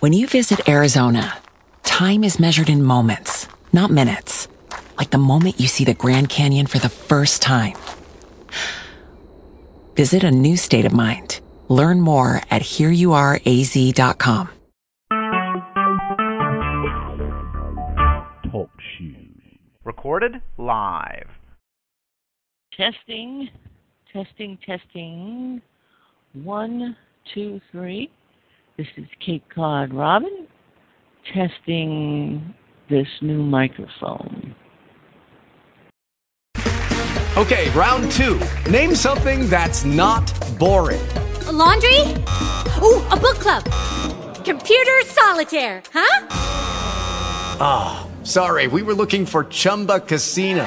When you visit Arizona, time is measured in moments, not minutes. Like the moment you see the Grand Canyon for the first time. Visit a new state of mind. Learn more at hereyouareaz.com. Talk shoes. Recorded live. Testing, testing, testing. One, two, three. This is Cape Cod Robbin testing this new microphone. Okay, round two. Name something that's not boring. A laundry? Ooh, a book club. Computer solitaire, huh? Ah, oh, sorry, we were looking for Chumba Casino.